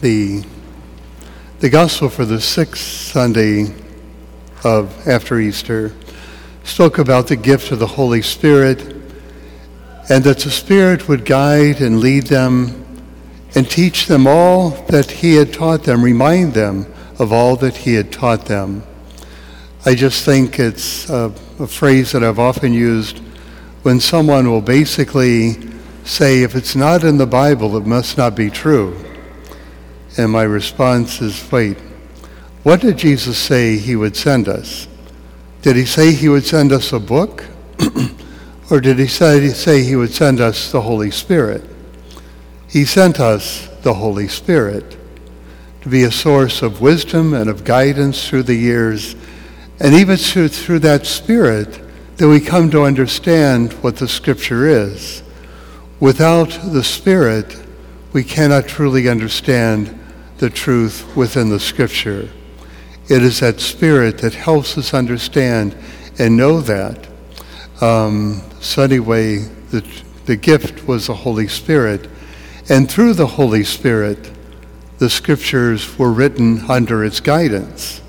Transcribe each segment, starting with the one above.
the, the gospel for the sixth Sunday of after Easter spoke about the gift of the Holy Spirit and that the Spirit would guide and lead them and teach them all that He had taught them, remind them of all that He had taught them. I just think it's a, a phrase that I've often used when someone will basically say, if it's not in the Bible, it must not be true. And my response is, wait, what did Jesus say he would send us? Did he say he would send us a book? or did he say, he would send us the Holy Spirit? He sent us the Holy Spirit to be a source of wisdom and of guidance through the years, and even through that Spirit that we come to understand what the Scripture is. Without the Spirit, we cannot truly understand the truth within the Scripture. It is that Spirit that helps us understand and know that. Um, so anyway, the, the gift was the Holy Spirit. And through the Holy Spirit, the Scriptures were written under its guidance.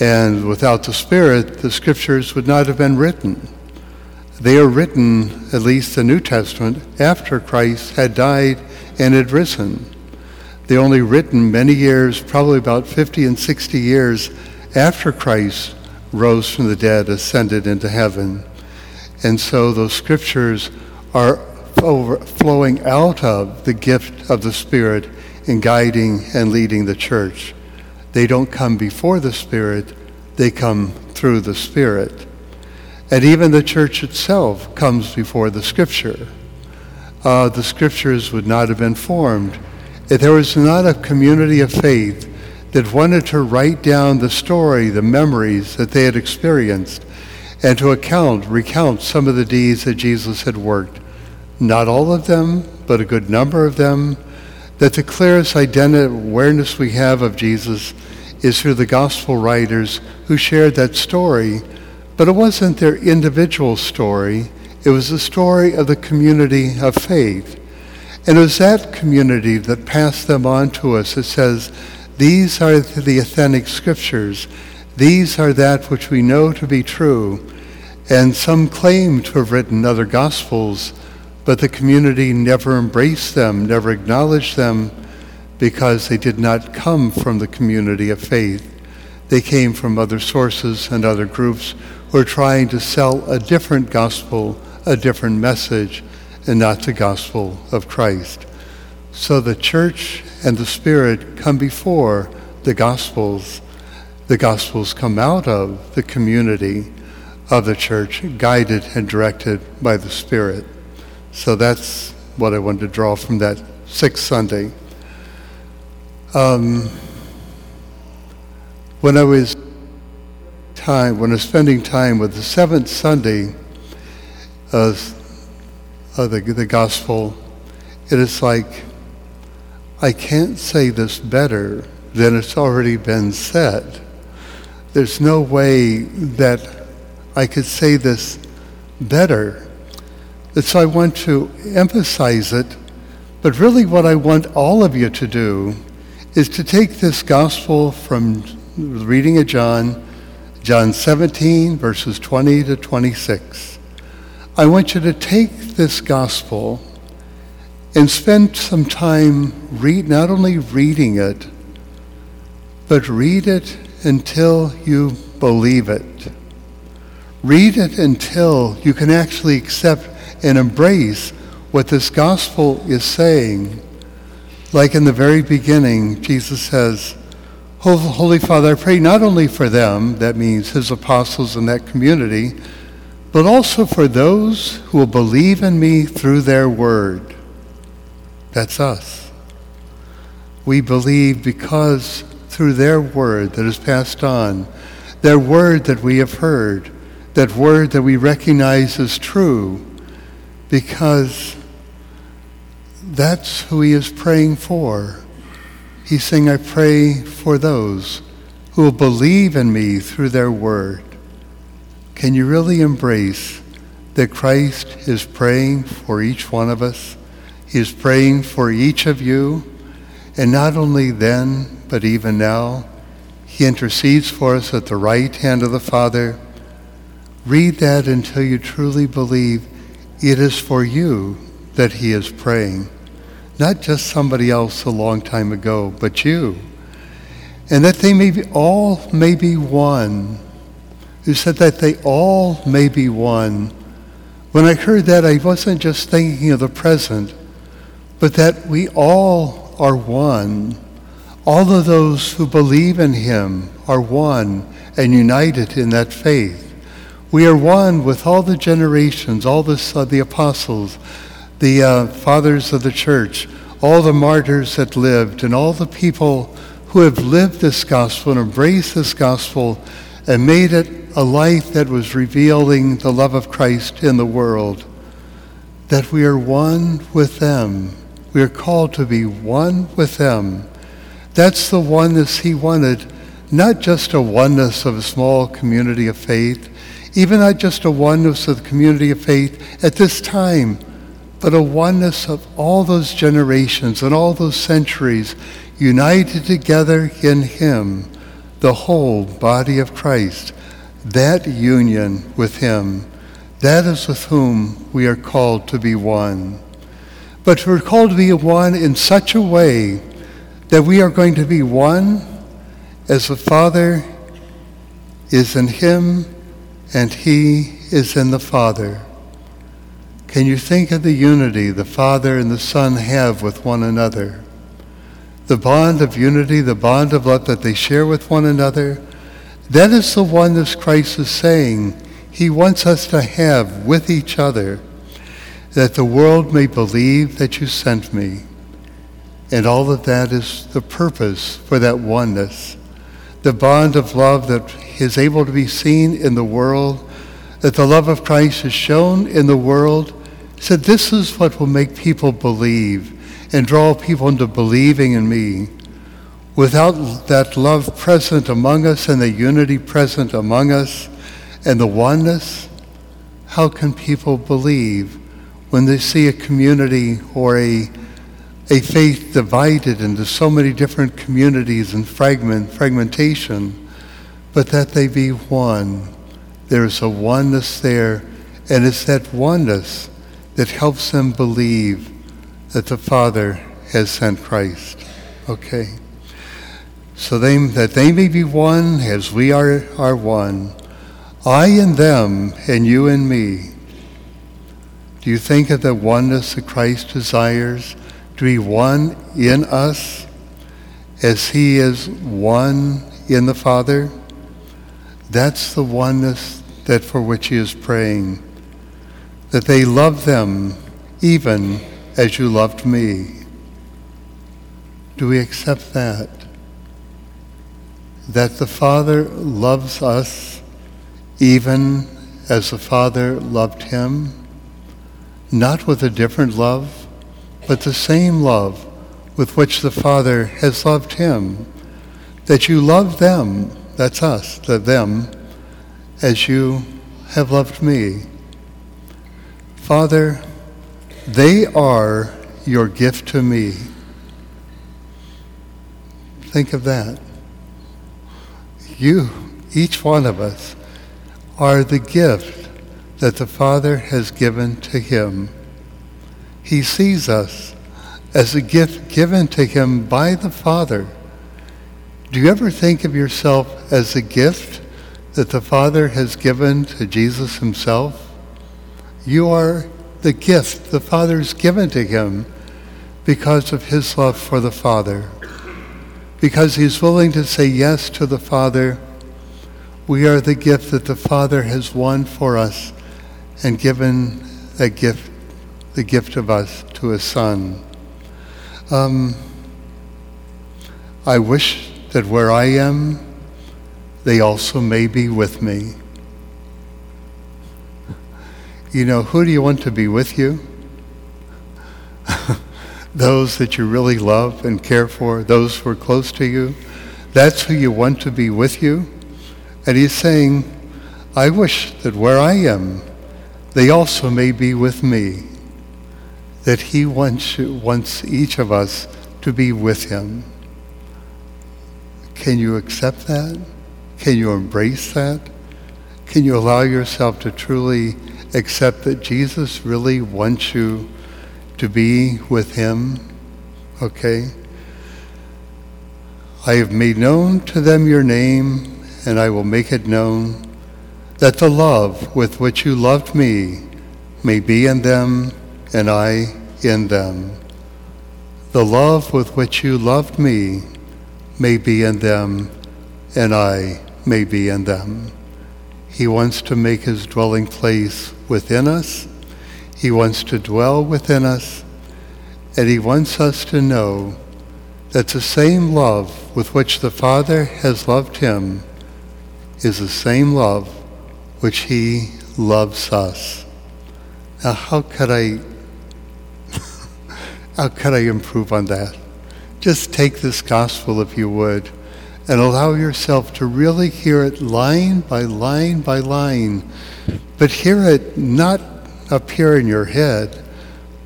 And without the Spirit, the Scriptures would not have been written. They are written, at least the New Testament, after Christ had died and had risen. They only written many years, probably about 50 and 60 years after Christ rose from the dead, ascended into heaven. And so those scriptures are flowing out of the gift of the Spirit in guiding and leading the church. They don't come before the Spirit, they come through the Spirit. And even the church itself comes before the Scripture. Uh, the Scriptures would not have been formed if there was not a community of faith that wanted to write down the story, the memories that they had experienced, and to account, recount some of the deeds that Jesus had worked. Not all of them, but a good number of them. That the clearest identity, awareness we have of Jesus is through the gospel writers who shared that story, but it wasn't their individual story. It was the story of the community of faith. And it was that community that passed them on to us. It says, these are the authentic scriptures. These are that which we know to be true. And some claim to have written other gospels, but the community never embraced them, never acknowledged them, because they did not come from the community of faith. They came from other sources and other groups who are trying to sell a different gospel, a different message, and not the gospel of Christ. So the church and the Spirit come before the gospels. The gospels come out of the community of the church, guided and directed by the Spirit. So that's what I wanted to draw from that sixth Sunday. Um, when I was time, when I was spending time with the seventh Sunday, uh, of the, the gospel, it is like, I can't say this better than it's already been said. There's no way that I could say this better. And so I want to emphasize it, but really what I want all of you to do is to take this gospel from the reading of John, John 17, verses 20 to 26. I want you to take this gospel and spend some time read not only reading it, but read it until you believe it. Read it until you can actually accept and embrace what this gospel is saying. Like in the very beginning, Jesus says, Holy Father, I pray not only for them, that means his apostles in that community, but also for those who will believe in me through their word. That's us. We believe because through their word that is passed on, their word that we have heard, that word that we recognize as true, because that's who he is praying for. He's saying, I pray for those who will believe in me through their word. Can you really embrace that Christ is praying for each one of us? He is praying for each of you. And not only then, but even now, he intercedes for us at the right hand of the Father. Read that until you truly believe it is for you that he is praying. Not just somebody else a long time ago, but you. And that they may be, all may be one. Who said that they all may be one. When I heard that, I wasn't just thinking of the present, but that we all are one. All of those who believe in him are one and united in that faith. We are one with all the generations, all the, uh, the apostles, the uh, fathers of the church, all the martyrs that lived, and all the people who have lived this gospel and embraced this gospel and made it a life that was revealing the love of Christ in the world. That we are one with them. We are called to be one with them. That's the oneness he wanted, not just a oneness of a small community of faith, even not just a oneness of the community of faith at this time, but a oneness of all those generations and all those centuries united together in Him, the whole body of Christ. That union with Him, that is with whom we are called to be one. But we're called to be one in such a way that we are going to be one as the Father is in Him and he is in the Father. Can you think of the unity the Father and the Son have with one another? The bond of unity, the bond of love that they share with one another, that is the one that Christ is saying he wants us to have with each other, that the world may believe that you sent me. And all of that is the purpose for that oneness the bond of love that is able to be seen in the world, that the love of Christ is shown in the world, So this is what will make people believe and draw people into believing in me. Without that love present among us and the unity present among us and the oneness, how can people believe when they see a community or a a faith divided into so many different communities and fragment, fragmentation, but that they be one. There's a oneness there, and it's that oneness that helps them believe that the Father has sent Christ. Okay? So they, that they may be one as we are, are one. I and them, and you and me. Do you think of the oneness that Christ desires? to be one in us as he is one in the Father. That's the oneness that for which he is praying. That they love them even as you loved me. Do we accept that? That the Father loves us even as the Father loved him? Not with a different love, but the same love with which the Father has loved him, that you love them, that's us, the them, as you have loved me. Father, they are your gift to me. Think of that. You, each one of us, are the gift that the Father has given to him. He sees us as a gift given to him by the Father. Do you ever think of yourself as a gift that the Father has given to Jesus himself? You are the gift the Father has given to him because of his love for the Father. Because he's willing to say yes to the Father, we are the gift that the Father has won for us and given that gift the gift of us to his son. Um, I wish that where I am, they also may be with me. You know, who do you want to be with you? Those that you really love and care for, those who are close to you. That's who you want to be with you. And he's saying, I wish that where I am, they also may be with me that he wants, wants each of us to be with him. Can you accept that? Can you embrace that? Can you allow yourself to truly accept that Jesus really wants you to be with him? Okay? I have made known to them your name, and I will make it known that the love with which you loved me may be in them and I in them. The love with which you loved me may be in them and I may be in them. He wants to make his dwelling place within us. He wants to dwell within us. And he wants us to know that the same love with which the Father has loved him is the same love which he loves us. Now, how could I, how could I improve on that? Just take this gospel, if you would, and allow yourself to really hear it line by line by line, but hear it not here in your head,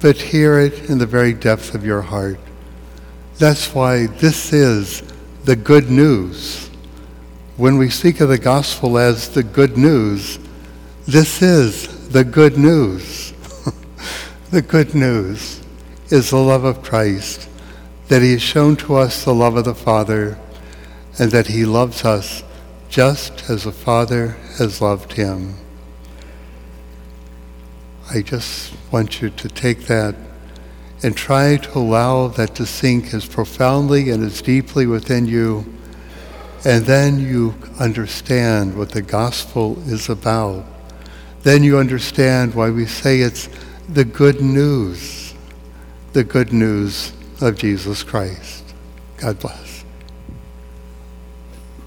but hear it in the very depth of your heart. That's why this is the good news. When we speak of the gospel as the good news, this is the good news. the good news is the love of Christ, that he has shown to us the love of the Father, and that he loves us just as the Father has loved him. I just want you to take that and try to allow that to sink as profoundly and as deeply within you. And then you understand what the gospel is about. Then you understand why we say it's the good news, the good news of Jesus Christ. God bless.